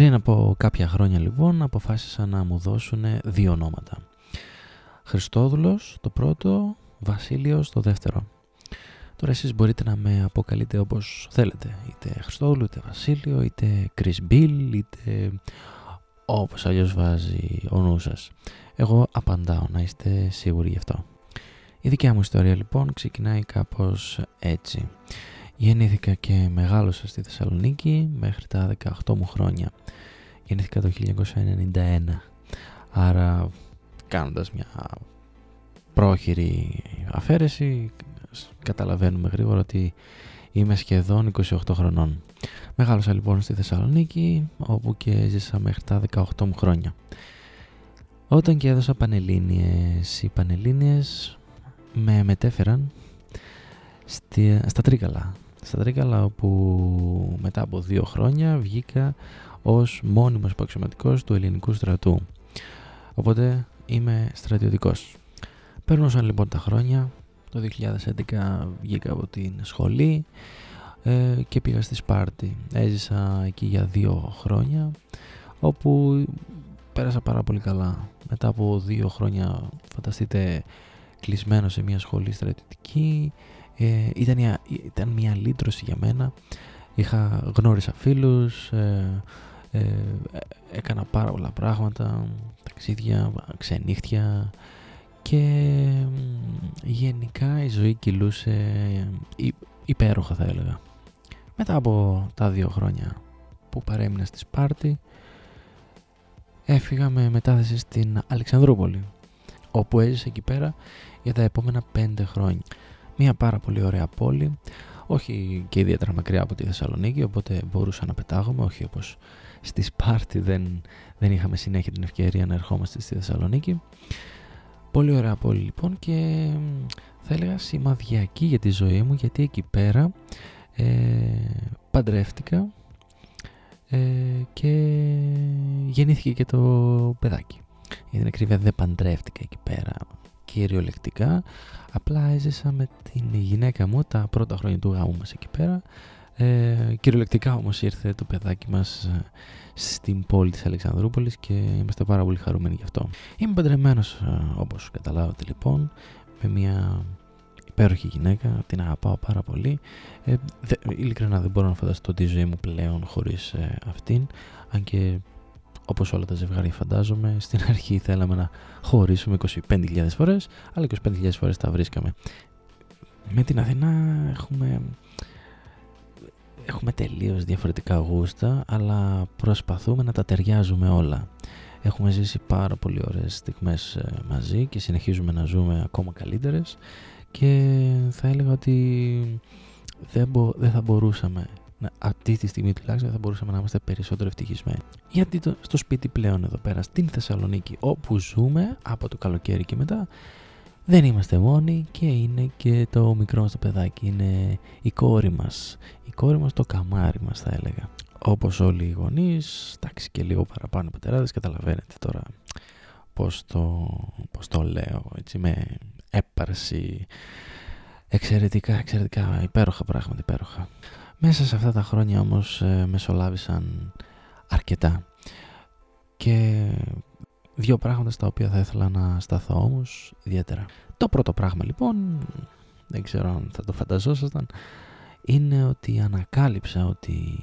Πριν από κάποια χρόνια λοιπόν αποφάσισαν να μου δώσουν δύο ονόματα. Χριστόδουλος το πρώτο, Βασίλειος το δεύτερο. Τώρα εσείς μπορείτε να με αποκαλείτε όπως θέλετε. Είτε Χριστόδουλο, είτε Βασίλειο, είτε Chris Bill, είτε όπως αλλιώς βάζει ο νους σας. Εγώ απαντάω να είστε σίγουροι γι' αυτό. Η δικιά μου ιστορία λοιπόν ξεκινάει κάπως έτσι. Γεννήθηκα και μεγάλωσα στη Θεσσαλονίκη μέχρι τα 18 μου χρόνια. Γεννήθηκα το 1991. Άρα κάνοντας μια πρόχειρη αφαίρεση καταλαβαίνουμε γρήγορα ότι είμαι σχεδόν 28 χρονών. Μεγάλωσα λοιπόν στη Θεσσαλονίκη όπου και ζήσα μέχρι τα 18 μου χρόνια. Όταν και έδωσα πανελλήνιες, οι πανελλήνιες με μετέφεραν στη, στα Τρίκαλα. Στα Τρίκαλα όπου μετά από δύο χρόνια βγήκα ως μόνιμος υποξηματικός του ελληνικού στρατού. Οπότε είμαι στρατιωτικός. Παίρνωσαν λοιπόν τα χρόνια, το 2011 βγήκα από την σχολή ε, και πήγα στη Σπάρτη. Έζησα εκεί για δύο χρόνια όπου πέρασα πάρα πολύ καλά. Μετά από δύο χρόνια φανταστείτε κλεισμένο σε μια σχολή στρατιωτική ε, ήταν, μια, ήταν μια λύτρωση για μένα. Είχα γνώρισα φίλους, ε, ε, έκανα πάρα πολλά πράγματα, ταξίδια, ξενύχτια και γενικά η ζωή κυλούσε υπέροχα θα έλεγα. Μετά από τα δύο χρόνια που παρέμεινα στη Σπάρτη έφυγα με μετάθεση στην Αλεξανδρούπολη όπου έζησα εκεί πέρα για τα επόμενα πέντε χρόνια. Μια πάρα πολύ ωραία πόλη, όχι και ιδιαίτερα μακριά από τη Θεσσαλονίκη, οπότε μπορούσα να πετάγομαι, όχι όπως στη Σπάρτη δεν, δεν είχαμε συνέχεια την ευκαιρία να ερχόμαστε στη Θεσσαλονίκη. Πολύ ωραία πόλη λοιπόν και θα έλεγα σημαδιακή για τη ζωή μου γιατί εκεί πέρα ε, παντρεύτηκα ε, και γεννήθηκε και το παιδάκι. Για την ακρίβεια δεν παντρεύτηκα εκεί πέρα κυριολεκτικά απλά έζησα με την γυναίκα μου τα πρώτα χρόνια του γάμου μας εκεί πέρα ε, κυριολεκτικά όμως ήρθε το παιδάκι μας ε, στην πόλη της Αλεξανδρούπολης και είμαστε πάρα πολύ χαρούμενοι γι' αυτό. Είμαι παντρεμένος ε, όπως καταλάβατε λοιπόν με μια υπέροχη γυναίκα, την αγαπάω πάρα πολύ. Ε, δε, ειλικρινά δεν μπορώ να φανταστώ τη ζωή μου πλέον χωρίς ε, αυτήν, αν και όπως όλα τα ζευγάρια φαντάζομαι, στην αρχή θέλαμε να χωρίσουμε 25.000 φορές, αλλά 25.000 φορές τα βρίσκαμε. Με την Αθηνά έχουμε, έχουμε τελείως διαφορετικά γούστα, αλλά προσπαθούμε να τα ταιριάζουμε όλα. Έχουμε ζήσει πάρα πολύ ωραίες στιγμές ε, μαζί και συνεχίζουμε να ζούμε ακόμα καλύτερες και θα έλεγα ότι δεν, δεν θα μπορούσαμε αυτή τη στιγμή τουλάχιστον θα μπορούσαμε να είμαστε περισσότερο ευτυχισμένοι. Γιατί το, στο σπίτι πλέον εδώ πέρα στην Θεσσαλονίκη όπου ζούμε από το καλοκαίρι και μετά δεν είμαστε μόνοι και είναι και το μικρό μας το παιδάκι, είναι η κόρη μας, η κόρη μας το καμάρι μας θα έλεγα. Όπως όλοι οι γονείς, εντάξει και λίγο παραπάνω οι πατεράδες, καταλαβαίνετε τώρα πώς το, πώς το λέω έτσι με έπαρση εξαιρετικά, εξαιρετικά υπέροχα πράγματα, υπέροχα. Μέσα σε αυτά τα χρόνια όμως ε, μεσολάβησαν αρκετά και δύο πράγματα στα οποία θα ήθελα να σταθώ όμως ιδιαίτερα. Το πρώτο πράγμα λοιπόν, δεν ξέρω αν θα το φανταζόσασταν, είναι ότι ανακάλυψα ότι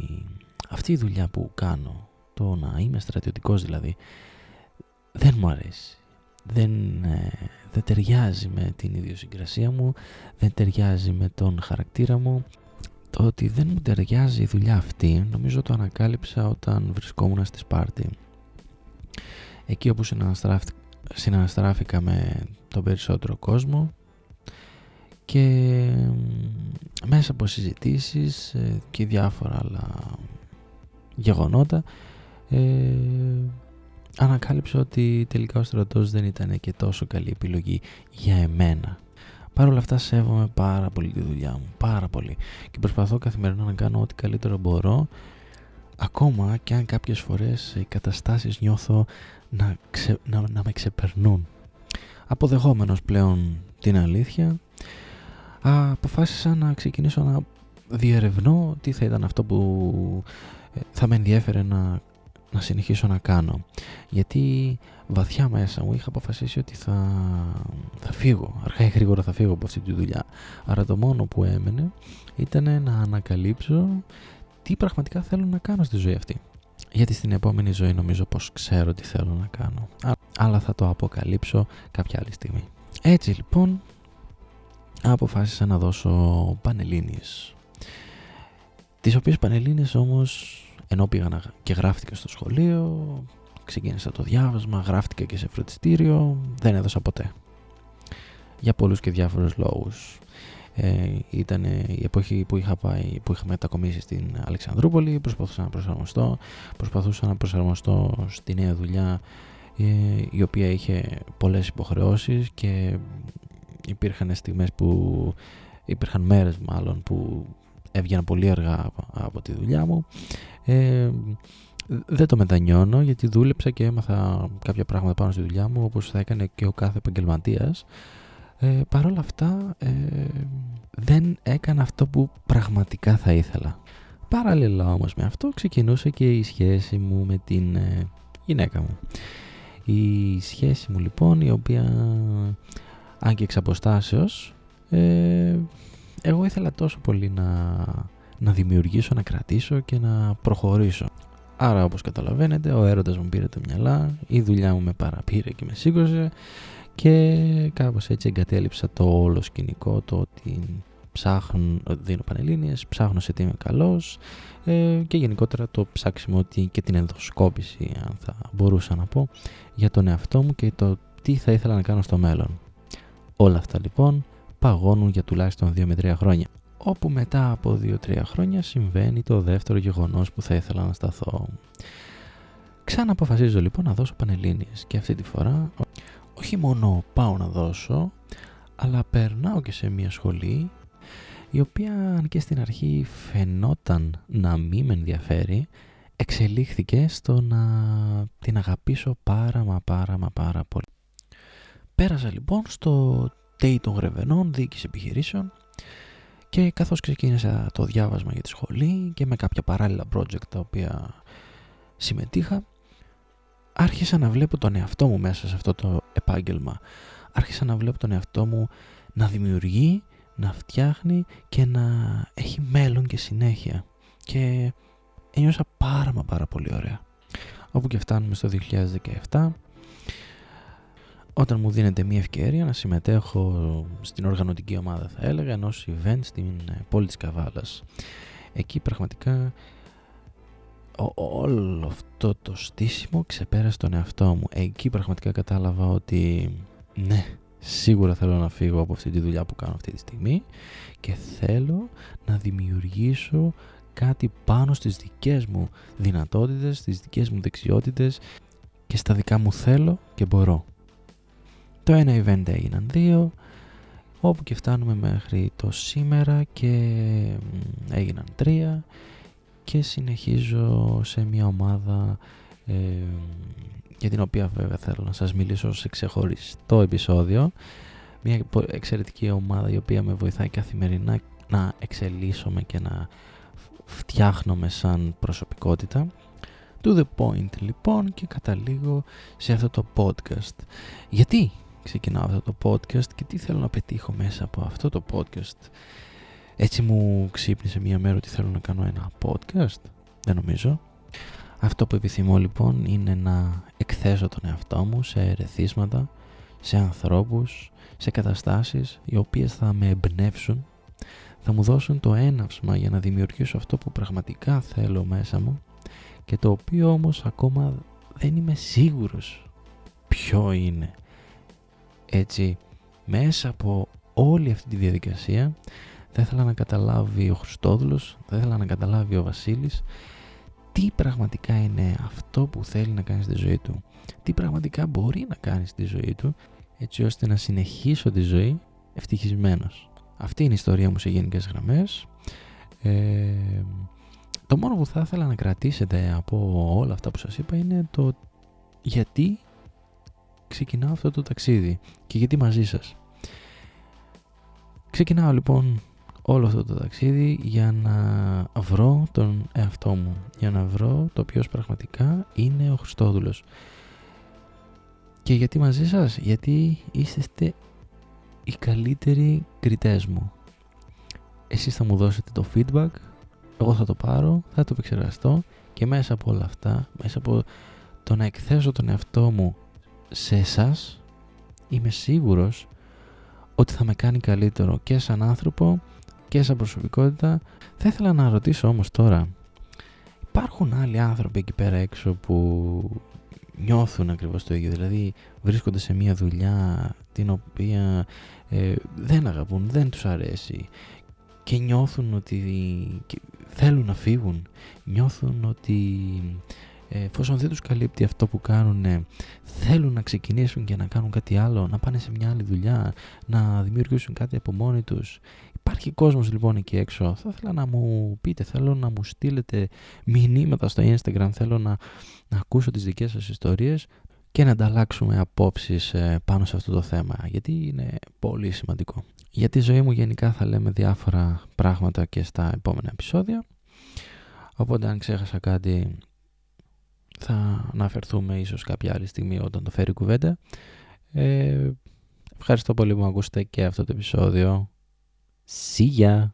αυτή η δουλειά που κάνω, το να είμαι στρατιωτικός δηλαδή, δεν μου αρέσει. Δεν, ε, δεν ταιριάζει με την ιδιοσυγκρασία μου, δεν ταιριάζει με τον χαρακτήρα μου το ότι δεν μου ταιριάζει η δουλειά αυτή νομίζω το ανακάλυψα όταν βρισκόμουν στη Σπάρτη. Εκεί όπου συναναστράφηκα με τον περισσότερο κόσμο και μέσα από συζητήσεις ε, και διάφορα άλλα γεγονότα ε, ανακάλυψα ότι τελικά ο στρατός δεν ήταν και τόσο καλή επιλογή για εμένα Παρ' όλα αυτά σέβομαι πάρα πολύ τη δουλειά μου, πάρα πολύ και προσπαθώ καθημερινά να κάνω ό,τι καλύτερο μπορώ ακόμα και αν κάποιες φορές οι καταστάσεις νιώθω να, να, να με ξεπερνούν. Αποδεχόμενος πλέον την αλήθεια αποφάσισα να ξεκινήσω να διερευνώ τι θα ήταν αυτό που ε, θα με ενδιέφερε να να συνεχίσω να κάνω. Γιατί βαθιά μέσα μου είχα αποφασίσει ότι θα, θα φύγω, αρχά ή γρήγορα θα φύγω από αυτή τη δουλειά. Άρα το μόνο που έμενε ήταν να ανακαλύψω τι πραγματικά θέλω να κάνω στη ζωή αυτή. Γιατί στην επόμενη ζωή νομίζω πως ξέρω τι θέλω να κάνω. Αλλά θα το αποκαλύψω κάποια άλλη στιγμή. Έτσι λοιπόν αποφάσισα να δώσω πανελλήνιες. Τις οποίες πανελλήνιες όμως ενώ πήγα και γράφτηκα στο σχολείο, ξεκίνησα το διάβασμα, γράφτηκα και σε φροντιστήριο, δεν έδωσα ποτέ. Για πολλούς και διάφορους λόγους. Ε, ήταν η εποχή που είχα πάει, που είχα μετακομίσει στην Αλεξανδρούπολη, προσπαθούσα να προσαρμοστώ, προσπαθούσα να προσαρμοστώ στη νέα δουλειά ε, η οποία είχε πολλές υποχρεώσεις και υπήρχαν στιγμές που υπήρχαν μέρες μάλλον που έβγαινα πολύ αργά από τη δουλειά μου ε, δεν το μετανιώνω γιατί δούλεψα και έμαθα κάποια πράγματα πάνω στη δουλειά μου όπως θα έκανε και ο κάθε επαγγελματίας. Ε, Παρ' όλα αυτά ε, δεν έκανα αυτό που πραγματικά θα ήθελα. Παράλληλα όμως με αυτό ξεκινούσε και η σχέση μου με την ε, γυναίκα μου. Η σχέση μου λοιπόν η οποία αν και εξ αποστάσεως ε, εγώ ήθελα τόσο πολύ να να δημιουργήσω, να κρατήσω και να προχωρήσω. Άρα όπως καταλαβαίνετε ο έρωτας μου πήρε το μυαλά, η δουλειά μου με παραπήρε και με σήκωσε και κάπως έτσι εγκατέλειψα το όλο σκηνικό, το ότι ψάχνω, δίνω πανελλήνιες, ψάχνω σε τι είμαι καλός ε, και γενικότερα το ψάξιμο ότι και την ενδοσκόπηση αν θα μπορούσα να πω για τον εαυτό μου και το τι θα ήθελα να κάνω στο μέλλον. Όλα αυτά λοιπόν παγώνουν για τουλάχιστον 2 με 3 χρόνια όπου μετά από 2-3 χρόνια συμβαίνει το δεύτερο γεγονός που θα ήθελα να σταθώ. Ξανά αποφασίζω λοιπόν να δώσω πανελλήνιες και αυτή τη φορά όχι μόνο πάω να δώσω αλλά περνάω και σε μια σχολή η οποία αν και στην αρχή φαινόταν να μην με ενδιαφέρει εξελίχθηκε στο να την αγαπήσω πάρα μα πάρα μα πάρα πολύ. Πέρασα λοιπόν στο ΤΕΙ των Γρεβενών, διοίκηση επιχειρήσεων και καθώς ξεκίνησα το διάβασμα για τη σχολή και με κάποια παράλληλα project τα οποία συμμετείχα, άρχισα να βλέπω τον εαυτό μου μέσα σε αυτό το επάγγελμα. Άρχισα να βλέπω τον εαυτό μου να δημιουργεί, να φτιάχνει και να έχει μέλλον και συνέχεια. Και ένιωσα πάρα μα πάρα πολύ ωραία. Όπου και φτάνουμε στο 2017 όταν μου δίνεται μια ευκαιρία να συμμετέχω στην οργανωτική ομάδα θα έλεγα ενός event στην ε, πόλη της Καβάλας. Εκεί πραγματικά όλο αυτό το στήσιμο ξεπέρασε τον εαυτό μου. Εκεί πραγματικά κατάλαβα ότι ναι, σίγουρα θέλω να φύγω από αυτή τη δουλειά που κάνω αυτή τη στιγμή και θέλω να δημιουργήσω κάτι πάνω στις δικές μου δυνατότητες, στις δικές μου δεξιότητες και στα δικά μου θέλω και μπορώ. Το ένα event έγιναν δύο, όπου και φτάνουμε μέχρι το σήμερα και έγιναν τρία και συνεχίζω σε μια ομάδα ε, για την οποία βέβαια θέλω να σας μιλήσω σε ξεχωριστό επεισόδιο μια εξαιρετική ομάδα η οποία με βοηθάει καθημερινά να εξελίσσομαι και να φτιάχνομαι σαν προσωπικότητα To the point λοιπόν και καταλήγω σε αυτό το podcast. Γιατί; Ξεκινάω αυτό το podcast και τι θέλω να πετύχω μέσα από αυτό το podcast. Έτσι μου ξύπνησε μία μέρα ότι θέλω να κάνω ένα podcast. Δεν νομίζω. Αυτό που επιθυμώ λοιπόν είναι να εκθέσω τον εαυτό μου σε ερεθίσματα, σε ανθρώπους, σε καταστάσεις οι οποίες θα με εμπνεύσουν, θα μου δώσουν το έναυσμα για να δημιουργήσω αυτό που πραγματικά θέλω μέσα μου και το οποίο όμως ακόμα δεν είμαι σίγουρος ποιο είναι έτσι, μέσα από όλη αυτή τη διαδικασία θα ήθελα να καταλάβει ο Χριστόδουλος, θα ήθελα να καταλάβει ο Βασίλης τι πραγματικά είναι αυτό που θέλει να κάνει στη ζωή του. Τι πραγματικά μπορεί να κάνει στη ζωή του έτσι ώστε να συνεχίσω τη ζωή ευτυχισμένος. Αυτή είναι η ιστορία μου σε γενικές γραμμές. Ε, το μόνο που θα ήθελα να κρατήσετε από όλα αυτά που σας είπα είναι το γιατί ξεκινάω αυτό το ταξίδι και γιατί μαζί σας. Ξεκινάω λοιπόν όλο αυτό το ταξίδι για να βρω τον εαυτό μου, για να βρω το ποιος πραγματικά είναι ο Χριστόδουλος. Και γιατί μαζί σας, γιατί είστε οι καλύτεροι κριτές μου. Εσείς θα μου δώσετε το feedback, εγώ θα το πάρω, θα το επεξεργαστώ και μέσα από όλα αυτά, μέσα από το να εκθέσω τον εαυτό μου σε εσάς, είμαι σίγουρος ότι θα με κάνει καλύτερο και σαν άνθρωπο και σαν προσωπικότητα. Θα ήθελα να ρωτήσω όμως τώρα, υπάρχουν άλλοι άνθρωποι εκεί πέρα έξω που νιώθουν ακριβώς το ίδιο, δηλαδή βρίσκονται σε μια δουλειά την οποία ε, δεν αγαπούν, δεν τους αρέσει και νιώθουν ότι θέλουν να φύγουν, νιώθουν ότι ε, εφόσον δεν τους καλύπτει αυτό που κάνουν, θέλουν να ξεκινήσουν και να κάνουν κάτι άλλο, να πάνε σε μια άλλη δουλειά, να δημιουργήσουν κάτι από μόνοι τους. Υπάρχει κόσμος λοιπόν εκεί έξω. Θα ήθελα να μου πείτε, θέλω να μου στείλετε μηνύματα στο Instagram, θέλω να, να ακούσω τις δικές σας ιστορίες και να ανταλλάξουμε απόψεις ε, πάνω σε αυτό το θέμα, γιατί είναι πολύ σημαντικό. Για τη ζωή μου γενικά θα λέμε διάφορα πράγματα και στα επόμενα επεισόδια, οπότε αν ξέχασα κάτι θα αναφερθούμε ίσως κάποια άλλη στιγμή όταν το φέρει κουβέντα. Ε, ευχαριστώ πολύ που μου ακούσατε και αυτό το επεισόδιο. See ya!